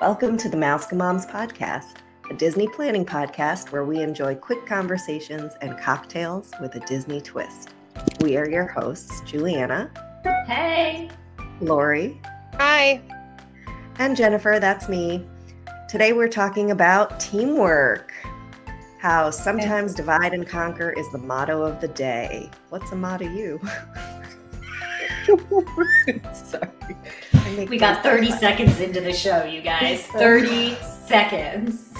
Welcome to the MousekeMoms Podcast, a Disney planning podcast where we enjoy quick conversations and cocktails with a Disney twist. We are your hosts, Juliana. Hey. Lori. Hi. And Jennifer, that's me. Today we're talking about teamwork. How sometimes divide and conquer is the motto of the day. What's a motto you? Sorry. We got 30 seconds into the show, you guys. 30 seconds.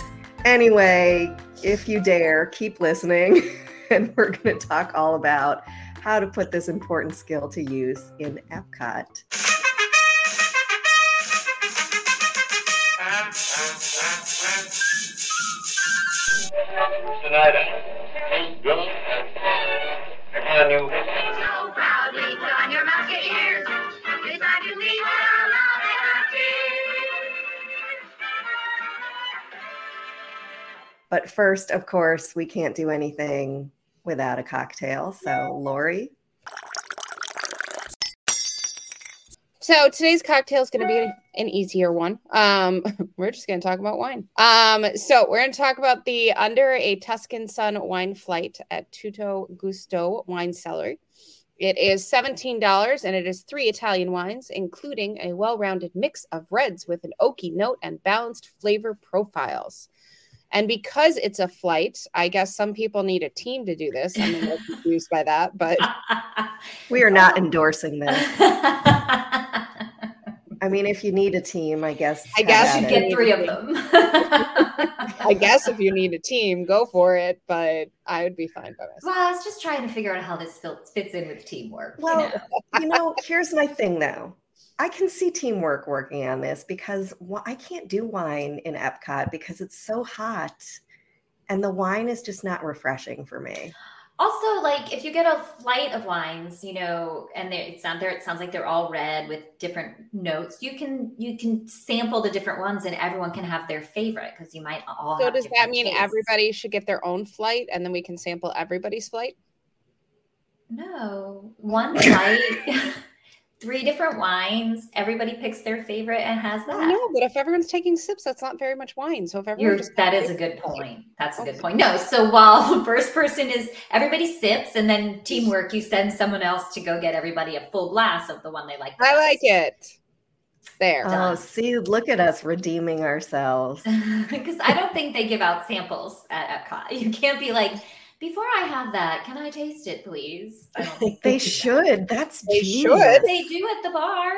Anyway, if you dare, keep listening. And we're going to talk all about how to put this important skill to use in Epcot. But first, of course, we can't do anything without a cocktail. So, Lori. So today's cocktail is going to be an easier one. Um, we're just going to talk about wine. Um, so we're going to talk about the Under a Tuscan Sun wine flight at Tutto Gusto Wine Cellar. It is $17 and it is three Italian wines, including a well rounded mix of reds with an oaky note and balanced flavor profiles. And because it's a flight, I guess some people need a team to do this. I'm a little confused by that, but we are not endorsing this. I mean, if you need a team, I guess. I guess you get three of them. I guess if you need a team, go for it. But I would be fine by myself. Well, I was just trying to figure out how this fits in with teamwork. Well, you know, you know here's my thing though. I can see teamwork working on this because I can't do wine in Epcot because it's so hot and the wine is just not refreshing for me. Also, like if you get a flight of wines, you know, and it sounds there, it sounds like they're all red with different notes. You can you can sample the different ones, and everyone can have their favorite because you might all. So does that mean tastes. everybody should get their own flight, and then we can sample everybody's flight? No, one flight. three different wines. Everybody picks their favorite and has that. No, but if everyone's taking sips, that's not very much wine. So if everyone just that is a good point. That's a good point. No, so while the first person is everybody sips, and then teamwork, you send someone else to go get everybody a full glass of the one they like. The I like it. There. Oh, see, look at us redeeming ourselves. Because I don't think they give out samples at Epcot. You can't be like, before I have that, can I taste it, please? I don't think they, should. That. That's they should. They do at the bar.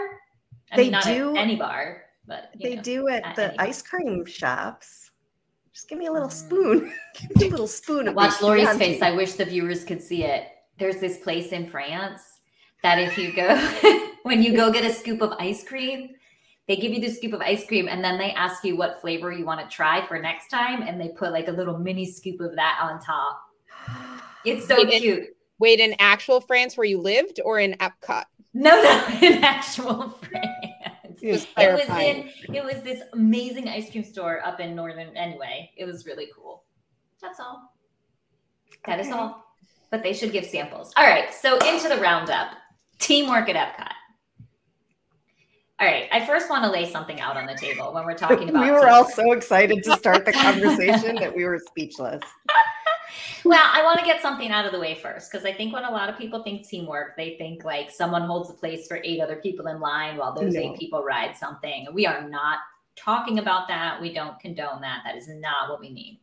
I they mean, not do any bar, but they know, do at the ice cream shops. Just give me a little mm. spoon. give me a little spoon. Watch Lori's face. I wish the viewers could see it. There's this place in France that if you go when you go get a scoop of ice cream, they give you the scoop of ice cream and then they ask you what flavor you want to try for next time and they put like a little mini scoop of that on top it's so wait, cute. In, wait, in actual France where you lived or in Epcot? No, no, in actual France. It was in it was this amazing ice cream store up in northern anyway. It was really cool. That's all. That okay. is all. But they should give samples. All right, so into the roundup. Teamwork at Epcot. All right, I first want to lay something out on the table when we're talking about. we were teamwork. all so excited to start the conversation that we were speechless well, I want to get something out of the way first because I think when a lot of people think teamwork, they think like someone holds a place for eight other people in line while those no. eight people ride something. We are not talking about that. We don't condone that. That is not what we mean.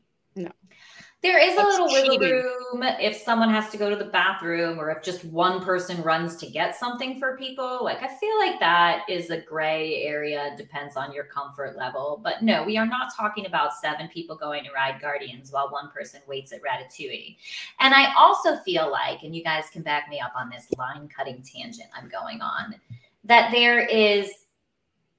There is That's a little wiggle room if someone has to go to the bathroom or if just one person runs to get something for people. Like, I feel like that is a gray area, depends on your comfort level. But no, we are not talking about seven people going to ride Guardians while one person waits at Ratatouille. And I also feel like, and you guys can back me up on this line cutting tangent I'm going on, that there is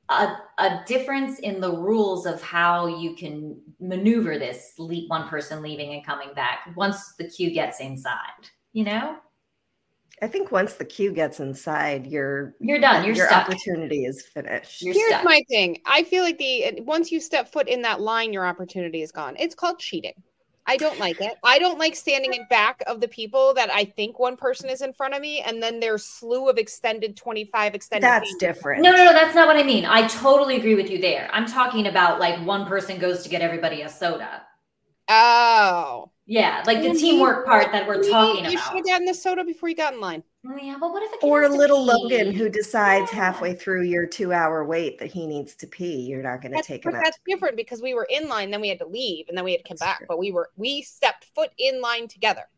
a, a difference in the rules of how you can maneuver this leap one person leaving and coming back once the queue gets inside you know? I think once the queue gets inside you're you're done. You're your stuck. opportunity is finished. You're here's stuck. my thing. I feel like the once you step foot in that line your opportunity is gone. It's called cheating I don't like it. I don't like standing in back of the people that I think one person is in front of me, and then there's slew of extended 25 extended. That's feet. different. No, no, no, that's not what I mean. I totally agree with you there. I'm talking about like one person goes to get everybody a soda. Oh. Yeah, like the teamwork part that we're you- about. You should have about. gotten the soda before you got in line. Oh, yeah, but what if a kid Or has little pee? Logan who decides Yeah. halfway through your two hour wait that he needs to pee. You're not going to take but him out. that's different because we were in line, then we had to leave, and then we had to come That's back. true. But we were we stepped foot in line together.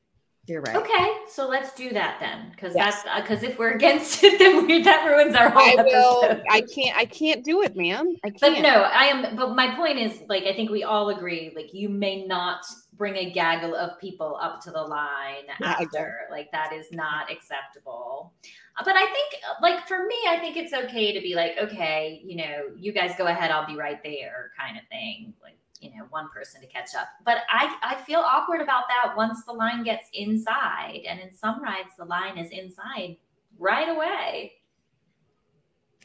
You're right. Okay, so let's do that then, because Yes. that's because if we're against it, then we, that ruins our whole I will. episode. I can't. I can't do it, man. I But can't. no, I am. But my point is, like, I think we all agree, like, you may not bring a gaggle of people up to the line Yeah, after. Like, that is not acceptable. Uh, But I think, like, for me, I think it's okay to be like, okay, you know, you guys go ahead, I'll be right there, kind of thing. Like, you know, one person to catch up. But I, I feel awkward about that once the line gets inside. And in some rides, the line is inside right away.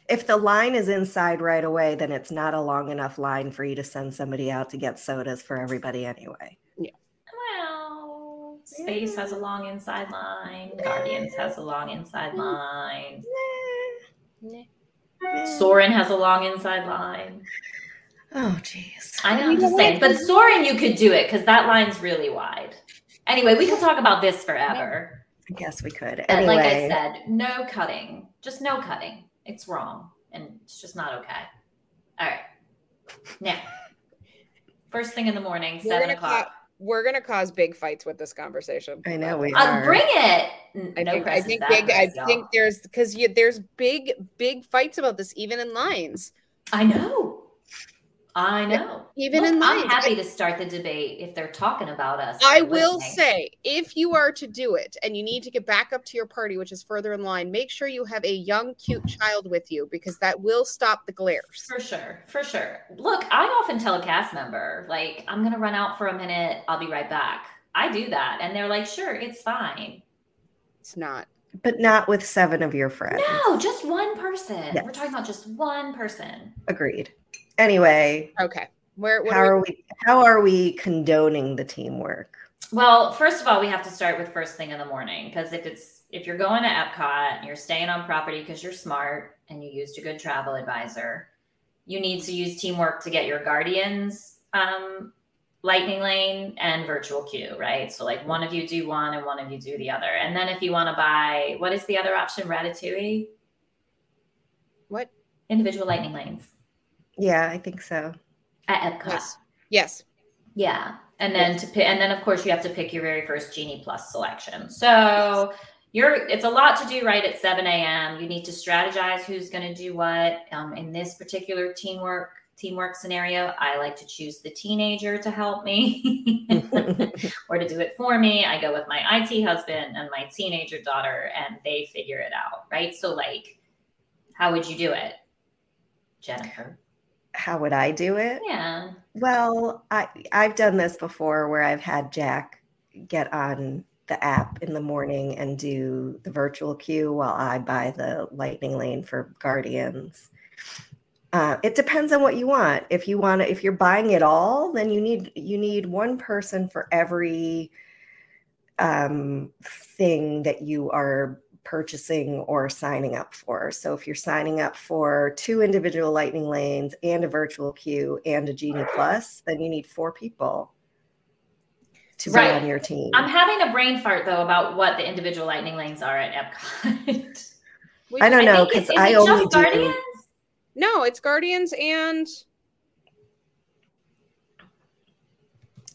If the line is inside right away, then it's not a long enough line for you to send somebody out to get sodas for everybody anyway. yeah Well, Space has a long inside line. Guardians has a long inside line. Nah. Soarin' has a long inside line. Oh, jeez. I know, I'm just saying. But Soarin', you could do it because that line's really wide. Anyway, we could talk about this forever. I guess we could. But like I said, no cutting. Just no cutting. It's wrong. And it's just not okay. All right. Now, first thing in the morning, We're 7 gonna o'clock. ca- we're gonna cause big fights with this conversation. I know we Uh, are. bring it. N- I no think, I think that big. I think there's because there's big, big fights about this, even in lines. I know. I know. Even Look, in I'm happy to start the debate if they're talking about us. I will listening. say, if you are to do it and you need to get back up to your party, which is further in line, make sure you have a young, cute child with you because that will stop the glares. For sure, for sure. Look, I often tell a cast member, like, I'm gonna run out for a minute, I'll be right back. I do that. And they're like, sure, it's fine. It's not. but not with seven of your friends. No, just one person. Yes. We're talking about just one person. Agreed. Anyway, Okay. Where? What how are are we? How are we condoning the teamwork? Well, first of all, we have to start with first thing in the morning because if it's if you're going to Epcot and you're staying on property because you're smart and you used a good travel advisor, you need to use teamwork to get your guardians um, lightning lane and virtual queue, right? So like one of you do one and one of you do the other, and then if you want to buy, what is the other option? Ratatouille, what? individual lightning lanes Yeah, I think so. at Epcot. Yes. Yes. Yeah. And then to pick, and then of course you have to pick your very first Genie Plus selection. So you're, it's a lot to do right at 7 a.m. You need to strategize who's going to do what. Um, in this particular teamwork, teamwork scenario, I like to choose the teenager to help me or to do it for me. I go with my IT husband and my teenager daughter and they figure it out. Right. So like, how would you do it? Jennifer. How would I do it? Yeah. Well, I I've done this before where I've had Jack get on the app in the morning and do the virtual queue while I buy the lightning lane for Guardians. Uh, it depends on what you want. If you want to, if you're buying it all, then you need you need one person for every um, thing that you are purchasing or signing up for. So if you're signing up for two individual lightning lanes and a virtual queue and a Genie Plus, then you need four people to Right. be on your team. I'm having a brain fart though about what the individual lightning lanes are at Epcot. I don't know because I only just do. Guardians? No, it's Guardians and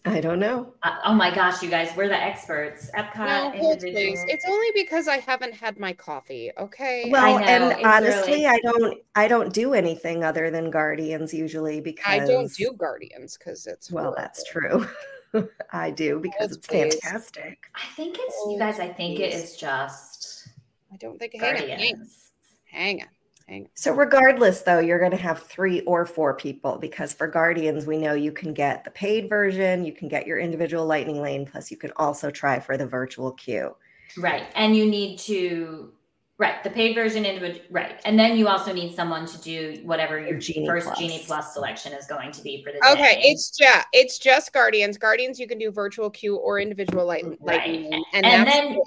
I don't know. Uh, oh my gosh, you guys, we're the experts. Epcot no, hold please. It's only because I haven't had my coffee. Okay. Well, know, and it's honestly, early. I don't. I don't do anything other than Guardians usually because I don't do Guardians because it's Well, that's true. I do because Hold it's please. fantastic. I think it's Oh, you guys. I think it please. is just I don't think. Hang on, hang on, Guardians. hang on. Hang. So, regardless, though, you're going to have three or four people because for Guardians, we know you can get the paid version, you can get your individual lightning lane, plus you can also try for the virtual queue. Right, and you need to Right, the paid version individual. Right, and then you also need someone to do whatever your Genie first Plus. Genie Plus selection is going to be for the Okay, day. it's yeah, it's just Guardians. Guardians, you can do virtual queue or individual light, right, lightning, and, and, and then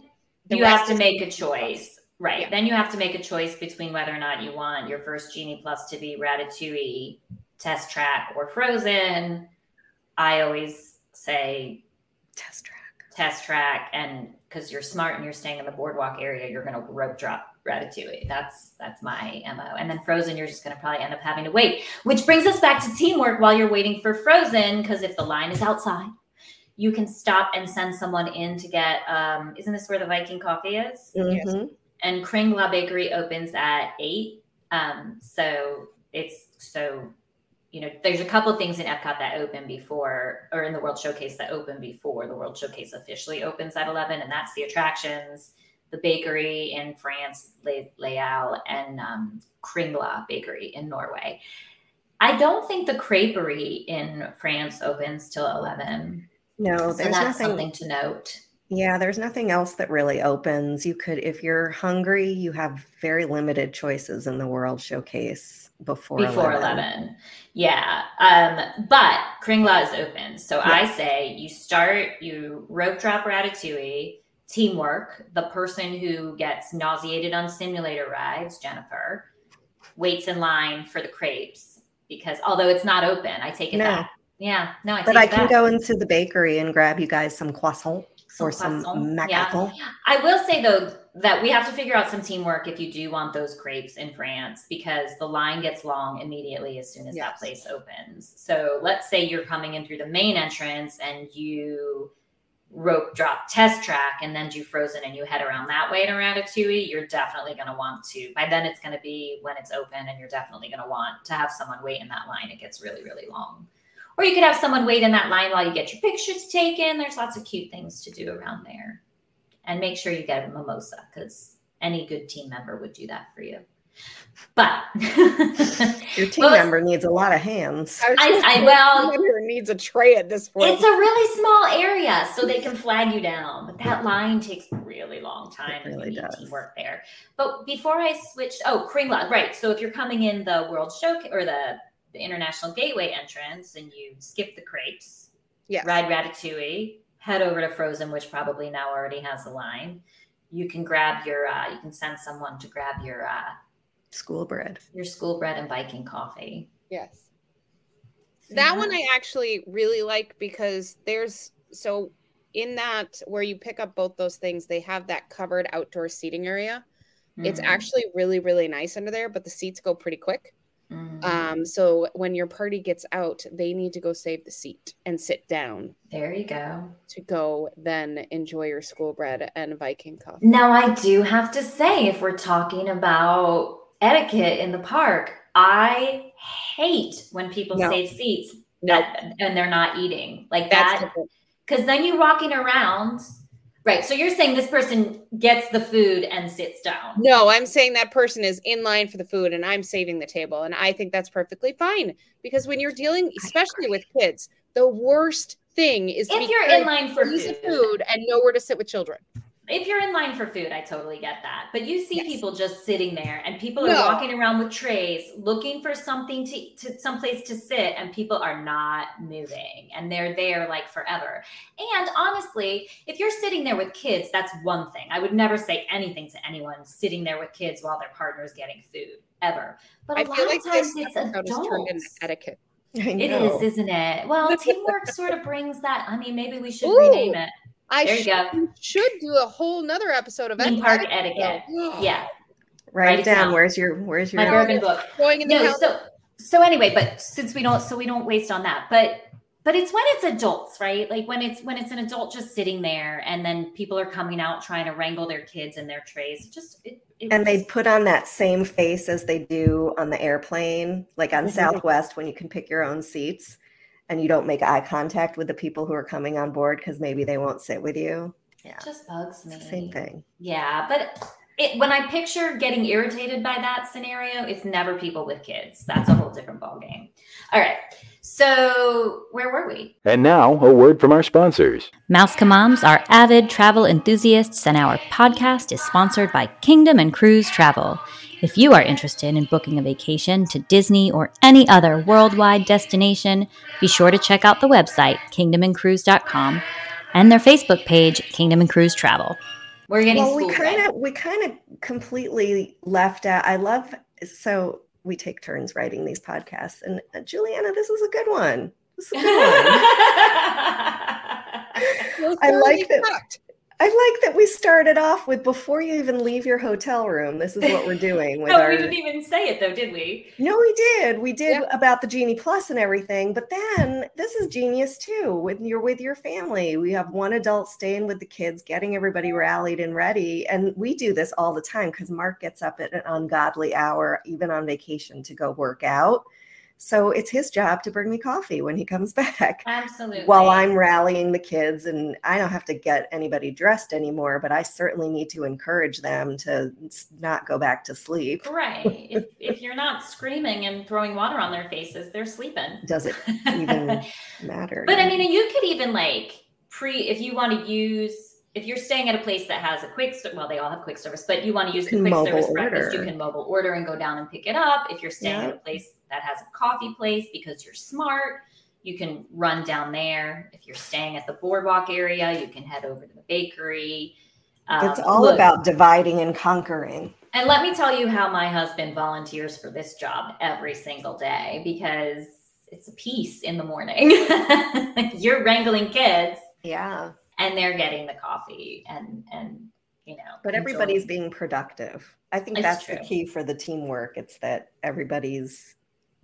the you have to make a choice. Right, Yeah. then you have to make a choice between whether or not you want your first Genie Plus to be Ratatouille, Test Track, or Frozen. I always say Test track. test track and because you're smart and you're staying in the boardwalk area you're going to rope drop ratatouille that's that's my mo and then frozen you're just going to probably end up having to wait which brings us back to teamwork while you're waiting for frozen because if the line is outside you can stop and send someone in to get um isn't this where the viking coffee is Mhm. And Kringla Bakery opens at eight. Um, so it's so you know there's a couple things in Epcot that open before, or in the World Showcase that open before the World Showcase officially opens at eleven, and that's the attractions, the bakery in France, Les Halles, and um, Kringla Bakery in Norway. I don't think the creperie in France opens till eleven. No, so there's that's nothing. something to note. Yeah, there's nothing else that really opens. You could, if you're hungry, you have very limited choices in the World Showcase before before 11. 11 yeah um but kringla is open so i say you start you rope drop ratatouille teamwork the person who gets nauseated on simulator rides jennifer waits in line for the crepes because although it's not open i take it No. back yeah no i But I can back. go into the bakery and grab you guys some croissant or some croissant, yeah. I will say though that we have to figure out some teamwork if you do want those crepes in France because the line gets long immediately as soon as that place opens. So let's say you're coming in through the main entrance and you rope drop test track and then do frozen and you head around that way to Ratatouille, you're definitely going to want to. By then it's going to be when it's open and you're definitely going to want to have someone wait in that line. It gets really really long. Or you could have someone wait in that line while you get your pictures taken. There's lots of cute things to do around there. And make sure you get a mimosa because any good team member would do that for you. But Your team Well, member needs a lot of hands. I- I- well- whoever needs a tray at this point. it's a really small area, so they can flag you down. But that line takes a really long time. It and really you need does. teamwork there. But before I switched, oh, Kringla, right. So if you're coming in the World Show or the, the International Gateway entrance and you skip the crepes, yes. ride Ratatouille, head over to Frozen, which probably now already has a line. You can grab your, uh, you can send someone to grab your uh, School bread. your school bread and Viking coffee. Yes. That yeah. one I actually really like because there's so in that where you pick up both those things, they have that covered outdoor seating area. It's Mhm. actually really, really nice under there, but the seats go pretty quick. Mhm. Um, so when your party gets out, they need to go save the seat and sit down there you go. to go then enjoy your school bread and Viking coffee. Now, I do have to say, if we're talking about etiquette in the park, I hate when people No. save seats No, that- and they're not eating like that's that. Because then you're walking around. Right. So you're saying this person gets the food and sits down. No, I'm saying that person is in line for the food and I'm saving the table. And I think that's perfectly fine because when you're dealing, especially with kids, the worst thing is to If be you're in line for food, food and nowhere to sit with children. If you're in line for food, I totally get that. But you see Yes. people just sitting there and people are No. walking around with trays looking for something to, to someplace to sit and people are not moving and they're there like forever. And honestly, if you're sitting there with kids, that's one thing. I would never say anything to anyone sitting there with kids while their partner is getting food ever. But a I lot feel of like times it's episode has turned into adults. etiquette. It is, isn't it? Well, teamwork sort of brings that. I mean, maybe we should Ooh. rename it. I There you should, go. should do a whole nother episode of Theme etiquette. park etiquette. Yeah. Write Write it it down. down. Where's your Where's your My note? bourbon book. Going in the no house. so so anyway but since we don't so we don't waste on that but but it's when it's adults right like when it's when it's an adult just sitting there and then people are coming out trying to wrangle their kids in their trays it just it, it And they just- put on that same face as they do on the airplane, like on Mhm. Southwest when you can pick your own seats and you don't make eye contact with the people who are coming on board because maybe they won't sit with you. it just bugs me same thing. yeah but it, when i picture getting irritated by that scenario it's never people with kids that's a whole different ballgame all right So, where were we? And now, a word from our sponsors. Mouse are avid travel enthusiasts, and our podcast is sponsored by Kingdom and Cruise Travel. If you are interested in booking a vacation to Disney or any other worldwide destination, be sure to check out the website, kingdomandcruise.com, and their Facebook page, Kingdom and Cruise Travel. We're getting well, we kind of we kind of completely left out. I love so we take turns writing these podcasts, and uh, Juliana, this is a good one. This is a good one. I like that. I like that we started off with before you even leave your hotel room. This is what we're doing with no, our. We didn't even say it though, did we? No, we did. We did yeah. about the Genie Plus and everything. But then this is genius too. When you're with your family, we have one adult staying with the kids, getting everybody rallied and ready. And we do this all the time because Mark gets up at an ungodly hour, even on vacation, to go work out. So it's his job to bring me coffee when he comes back. Absolutely. While I'm rallying the kids, and I don't have to get anybody dressed anymore, but I certainly need to encourage them to not go back to sleep. Right. if, if you're not screaming and throwing water on their faces, they're sleeping. Does it even matter? But I mean, you could even like pre, if you want to use if you're staying at a place that has a quick well they all have quick service but you want to use the quick service order. breakfast you can mobile order and go down and pick it up. If you're staying at a place that has a coffee place because you're smart you can run down there. If you're staying at the boardwalk area you can head over to the bakery. Um, it's all look, about dividing and conquering. And let me tell you how my husband volunteers for this job every single day because it's a piece in the morning. You're wrangling kids. Yeah and they're getting the coffee and and you know but everybody's being productive. I think it's that's true. the key for the teamwork. It's that everybody's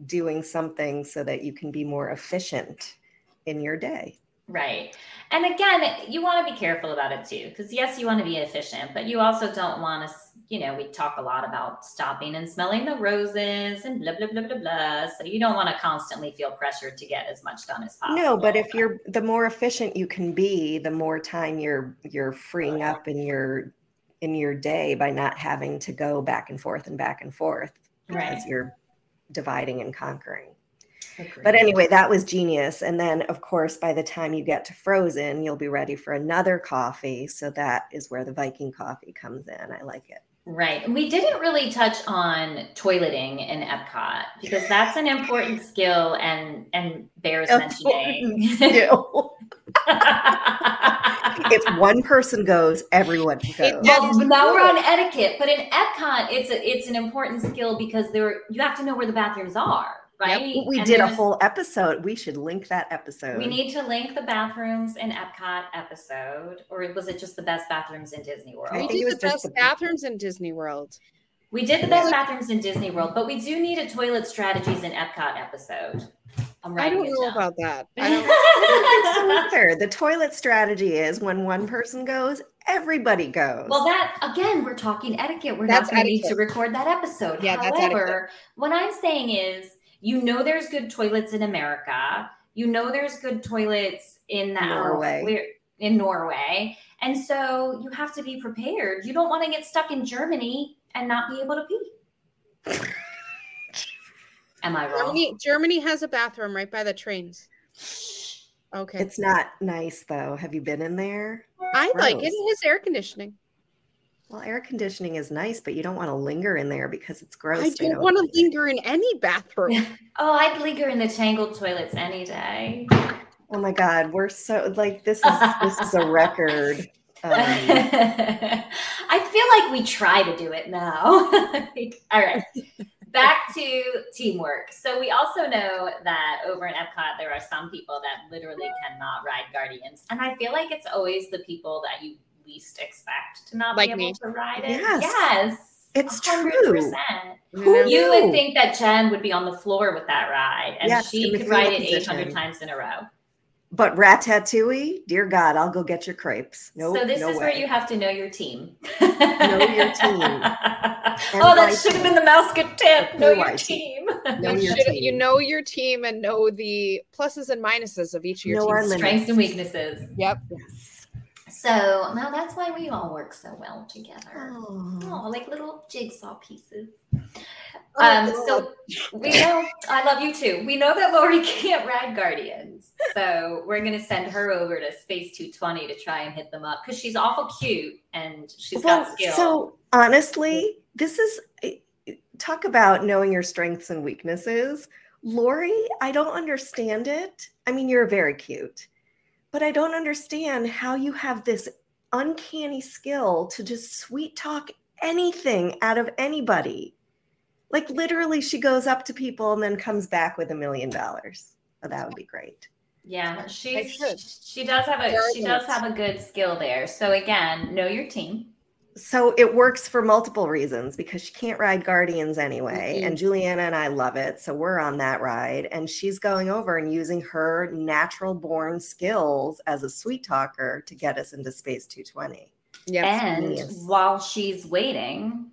doing something so that you can be more efficient in your day Right. And again, you want to be careful about it too, because yes, you want to be efficient, but you also don't want to, you know, we talk a lot about stopping and smelling the roses and blah, blah, blah, blah, blah. So you don't want to constantly feel pressured to get as much done as possible. No, but if you're, the more efficient you can be, the more time you're, you're freeing up in your, in your day by not having to go back and forth and back and forth right. you're dividing and conquering. Agreed. But anyway, that was genius. And then, of course, by the time you get to Frozen, you'll be ready for another coffee. So that is where the Viking coffee comes in. I like it. Right. And We didn't really touch on toileting in Epcot because that's an important skill and and bears mentioning. if one person goes, everyone goes. Well, now we're on etiquette, but in Epcot, it's a, it's an important skill because there you have to know where the bathrooms are right? Yep. We and did a whole episode. We should link that episode. We need to link the bathrooms in Epcot episode, or was it just the best bathrooms in Disney World? We did the best the bathrooms in Disney World. We did the best bathrooms in Disney World, but we do need a toilet strategies in Epcot episode. I'm don't know down. about that. I don't the toilet strategy is when one person goes, everybody goes. Well, that again, we're talking etiquette. We're that's not going to need to record that episode. Yeah, However, what I'm saying is you know there's good toilets in America. You know there's good toilets in Norway. in Norway. And so you have to be prepared. You don't want to get stuck in Germany and not be able to pee. Am I wrong? Germany, Germany has a bathroom right by the trains. Okay. It's not nice though. Have you been in there? I Gross. like it. It has air conditioning. Well, air conditioning is nice, but you don't want to linger in there because it's gross. I don't, don't want to linger in any bathroom. oh, I'd linger in the tangled toilets any day. Oh my god, we're so like this is this is a record. Um, I feel like we try to do it now. all right. Back to teamwork. So we also know that over in Epcot there are some people that literally cannot ride Guardians. And I feel like it's always the people that you least expect to not like be able me. to ride it. Yes. Yes. It's 100%. true. Who you would think that Jen would be on the floor with that ride and yes, she could ride it 800 times in a row. But Ratatouille, dear God, I'll go get your crepes. No, so this no is way. where you have to know your team. know your team. oh, that should have been the mouse good tip. Know your team. Know you, your team. you know your team and know the pluses and minuses of each of your know teams. Strengths and weaknesses. Yep. Yes. So now that's why we all work so well together. Oh, like little jigsaw pieces. Um, so we know I love you too. We know that Lori can't ride Guardians, so we're gonna send her over to Space 220 to try and hit them up because she's awful cute and she's Well, got skill. so honestly, this is talk about knowing your strengths and weaknesses. Lori, I don't understand it. I mean, you're very cute, but I don't understand how you have this uncanny skill to just sweet talk anything out of anybody. Like literally, she goes up to people and then comes back with a million dollars. Oh, that would be great. yeah, she's she does have a she does have a good skill there. So again, know your team. So it works for multiple reasons because she can't ride Guardians anyway. Mhm. And Juliana and I love it. So we're on that ride. And she's going over and using her natural born skills as a sweet talker to get us into Space 220. Yeah. And Yes. while she's waiting,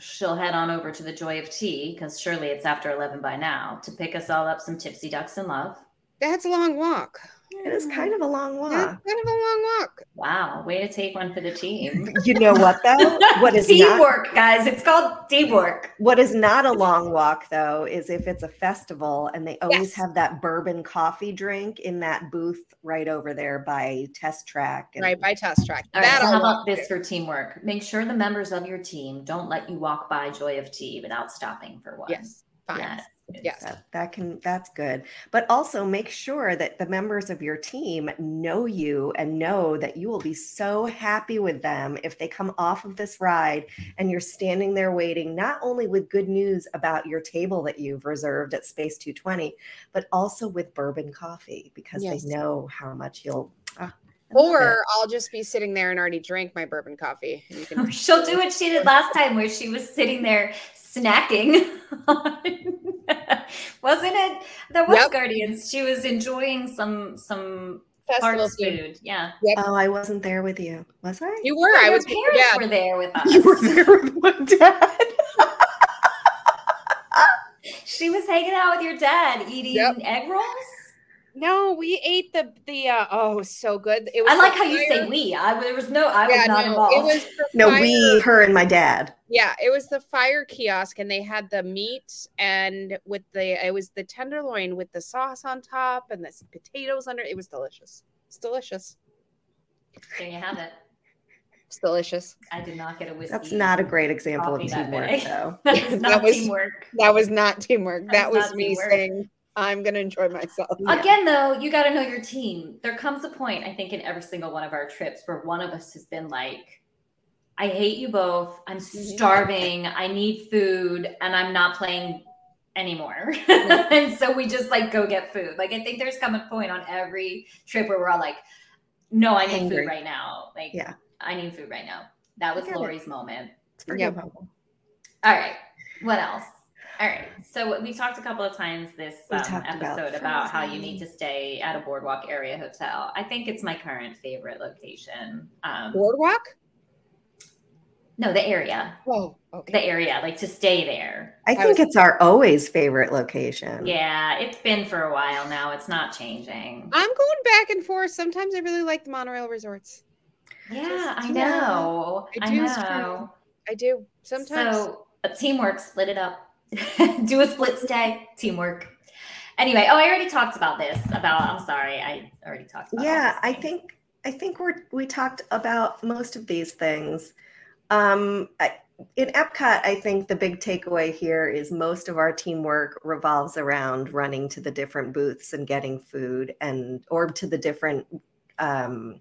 she'll head on over to the Joy of Tea because surely it's after 11 by now to pick us all up some tipsy ducks in love. That's a long walk. It is kind of a long That's walk. kind of a long walk. Wow, way to take one for the team. You know what though? What is not teamwork, guys? It's called teamwork. what is not a long walk though is if it's a festival and they always Yes. have that bourbon coffee drink in that booth right over there by test track. And Right by test track. All right, That so how about this for teamwork? Make sure the members of your team don't let you walk by Joy of Tea without stopping for one. Yes. Fine. Yes. Yes. That, that can that's good. But also make sure that the members of your team know you and know that you will be so happy with them if they come off of this ride and you're standing there waiting not only with good news about your table that you've reserved at Space 220, but also with bourbon coffee because Yes. they know how much you'll ah, I love it. Or I'll just be sitting there and already drank my bourbon coffee. And you can She'll do what she did last time where she was sitting there snacking. Wasn't it? That was Yep. Guardians. She was enjoying some some festival food. food. Yeah. Oh, I wasn't there with you. Was I? You were. I was parents dad. were there with us. You were there with my dad. She was hanging out with your dad eating Yep. egg rolls. No, we ate the the uh oh, so good. It was I like the how you say we. I there was no. I Yeah, was not no, involved. It was No, fire, we, her, and my dad. yeah, it was the fire kiosk, and they had the meat and with the it was the tenderloin with the sauce on top and the potatoes under. It was delicious. It's delicious. there you have it. It's delicious. I did not get a whiskey. That's not a great example of Coffee that teamwork, day. though. That is That not was- teamwork. That was not teamwork. That's that was not me teamwork. saying I'm gonna enjoy myself. Again, though, you got to know your team. There comes a point, I think, in every single one of our trips where one of us has been like, I hate you both. I'm starving. I need food, and I'm not playing anymore. and so we just like go get food. Like, I think there's come a point on every trip where we're all like, no, I need Hungry. food right now. Like, Yeah. I need food right now. That was get it. Lori's moment. It's Yep. forgivable. All right. What else? All right. So we talked a couple of times this um, talked about episode about, how you need to stay at a boardwalk area hotel. I think it's my current favorite location. Um, Boardwalk? no, the area, Oh, okay. the area, like to stay there. I I think was- it's our always favorite location. Yeah, it's been for a while now. It's not changing. I'm going back and forth. Sometimes I really like the monorail resorts. Yeah, I Yeah. know. I I do, true. know. I do. Sometimes. So a teamwork, split it up. Do a split stay. Teamwork. Anyway, oh, I already talked about this. About I'm sorry, I already talked about. yeah i think i think we're we talked about most of these things um I, in epcot i think the big takeaway here is most of our teamwork revolves around running to the different booths and getting food and or to the different um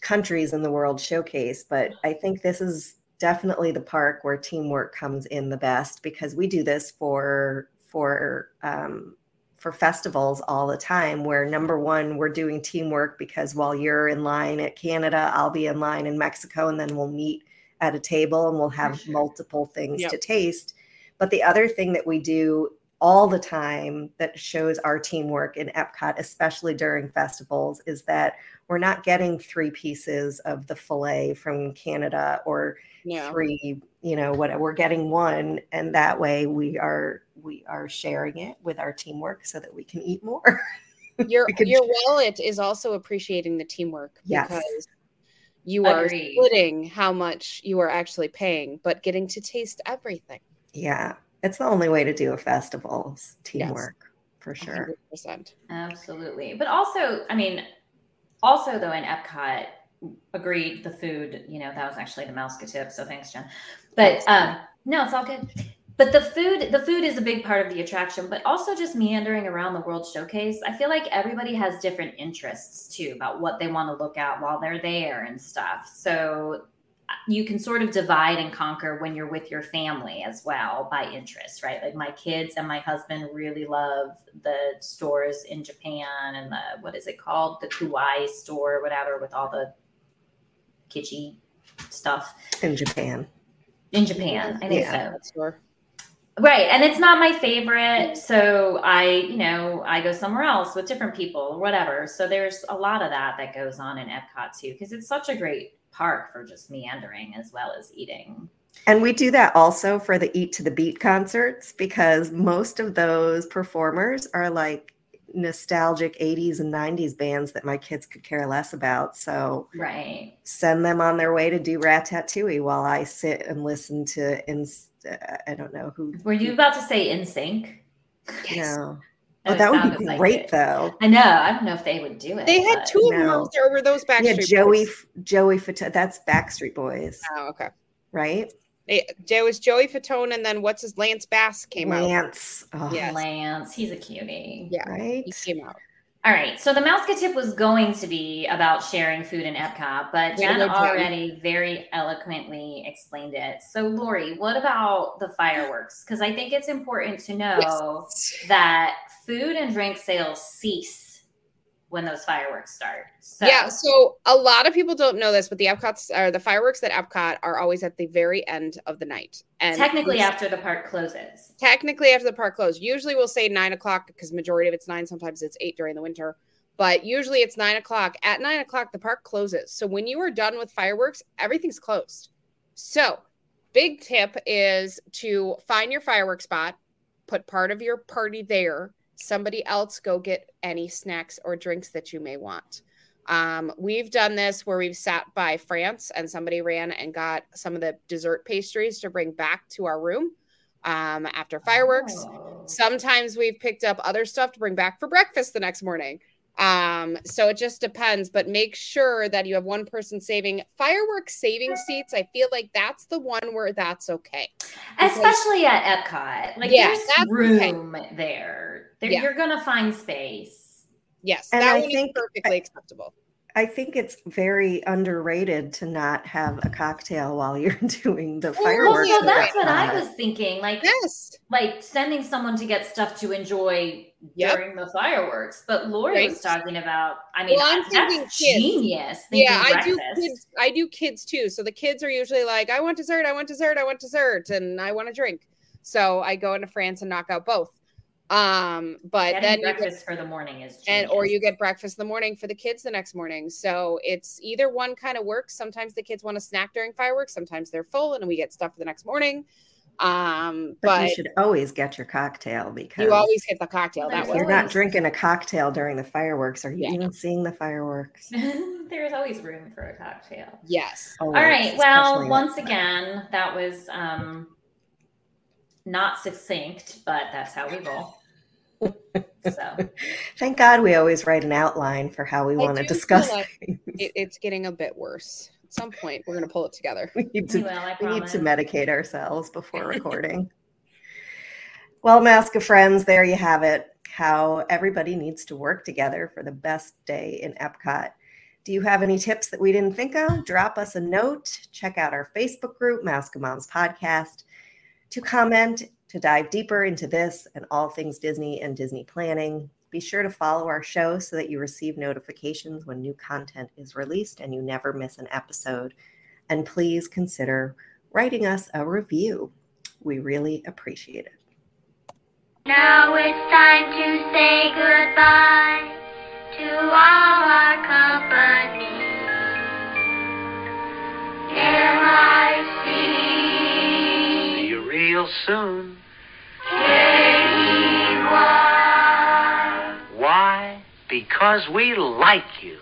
countries in the world showcase but i think this is definitely the park where teamwork comes in the best because we do this for for um, for festivals all the time where number one we're doing teamwork because while you're in line at canada i'll be in line in mexico and then we'll meet at a table and we'll have sure. multiple things Yep. to taste but the other thing that we do all the time that shows our teamwork in epcot especially during festivals is that we're not getting three pieces of the fillet from canada or yeah. three you know what we're getting one and that way we are we are sharing it with our teamwork so that we can eat more Your your wallet is also appreciating the teamwork Yes. because you are Agreed. splitting how much you are actually paying, but getting to taste everything. Yeah, it's the only way to do a festival. is Teamwork, for sure. 100%. Absolutely. But also, I mean, also though in Epcot, agreed the food, you know, that was actually the mouse tip. So thanks, Jen. But um no, it's all good. But the food, the food is a big part of the attraction, but also just meandering around the World Showcase. I feel like everybody has different interests too about what they want to look at while they're there and stuff. So you can sort of divide and conquer when you're with your family as well by interest, right? Like my kids and my husband really love the stores in Japan and the what is it called? The Kauai store or whatever with all the kitschy stuff. In Japan. In Japan, I think Yeah. so. Sure. Right. And it's not my favorite. So I, you know, I go somewhere else with different people or whatever. So there's a lot of that that goes on in Epcot too, because it's such a great park for just meandering as well as eating. And we do that also for the Eat to the Beat concerts because most of those performers are like nostalgic 80s and 90s bands that my kids could care less about. So Right. send them on their way to do Ratatouille while I sit and listen to, in, uh, I don't know who. Were you about to say NSYNC? No. Oh, that would be great though. I know. I don't know if they would do it. They had but- two of them. No. over There were those Backstreet Yeah, Joey, Boys. Joey, Fata- that's Backstreet Boys, Oh, okay. right? It, there was Joey Fatone, and then what's his Lance Bass came out. Lance. Oh, Yeah. Lance. He's a cutie. Yeah, Right? he came out. All right. So the mouse tip was going to be about sharing food in Epcot, but Way to Jen Jen. already very eloquently explained it. So Lori, what about the fireworks? Because I think it's important to know that food and drink sales cease when those fireworks start. So Yeah, so a lot of people don't know this, but the Epcot's or the fireworks at Epcot are always at the very end of the night. And technically after the park closes. technically after the park closes. Usually we'll say nine o'clock because majority of it's nine. Sometimes it's eight during the winter, but usually it's nine o'clock. At nine o'clock, the park closes. So when you are done with fireworks, everything's closed. So big tip is to find your fireworks spot, put part of your party there. Somebody else go get any snacks or drinks that you may want. Um, we've done this where we've sat by France and somebody ran and got some of the dessert pastries to bring back to our room um, after fireworks. Oh. Sometimes we've picked up other stuff to bring back for breakfast the next morning. Um, so it just depends, but make sure that you have one person saving fireworks saving seats. I feel like that's the one where that's okay. Especially at Epcot. Like Yeah, there's that's okay. room there. there Yeah. You're gonna find space. Yes, And that I one think- is perfectly acceptable. I think it's very underrated to not have a cocktail while you're doing the Well, Well, fireworks. so that's what I was thinking. Like Yes. like sending someone to get stuff to enjoy Yep. during the fireworks. But Lori Right. was talking about, I mean, Well, I'm that's thinking kids. genius. Yeah, thinking I do kids. I do kids too. So the kids are usually like, I want dessert, I want dessert, I want dessert, and I want a drink. So I go into France and knock out both. Um, but Getting then you get breakfast for the morning is genius. and or you get breakfast in the morning for the kids the next morning. So it's either one kind of works. Sometimes the kids want a snack during fireworks, sometimes they're full and we get stuff for the next morning. Um, But, but you should always get your cocktail because you always get the cocktail that way. you're not drinking a cocktail during the fireworks, are you Yeah. even seeing the fireworks? There's always room for a cocktail. Yes. Always, All right. Well, once at- again, that was um not succinct, but that's how we roll. so Thank God we always write an outline for how we I want to discuss like. It, it's getting a bit worse. At some point, we're gonna pull it together. we need to will, we need to medicate ourselves before recording. well, Mouseke Friends, there you have it. How everybody needs to work together for the best day in Epcot. Do you have any tips that we didn't think of? Drop us a note. Check out our Facebook group, MousekeMoms Podcast, to comment, to dive deeper into this and all things Disney and Disney planning. Be sure to follow our show so that you receive notifications when new content is released and you never miss an episode. And please consider writing us a review. We really appreciate it. Now it's time to say goodbye to all our company. M-I-C. See you real soon. because we like you.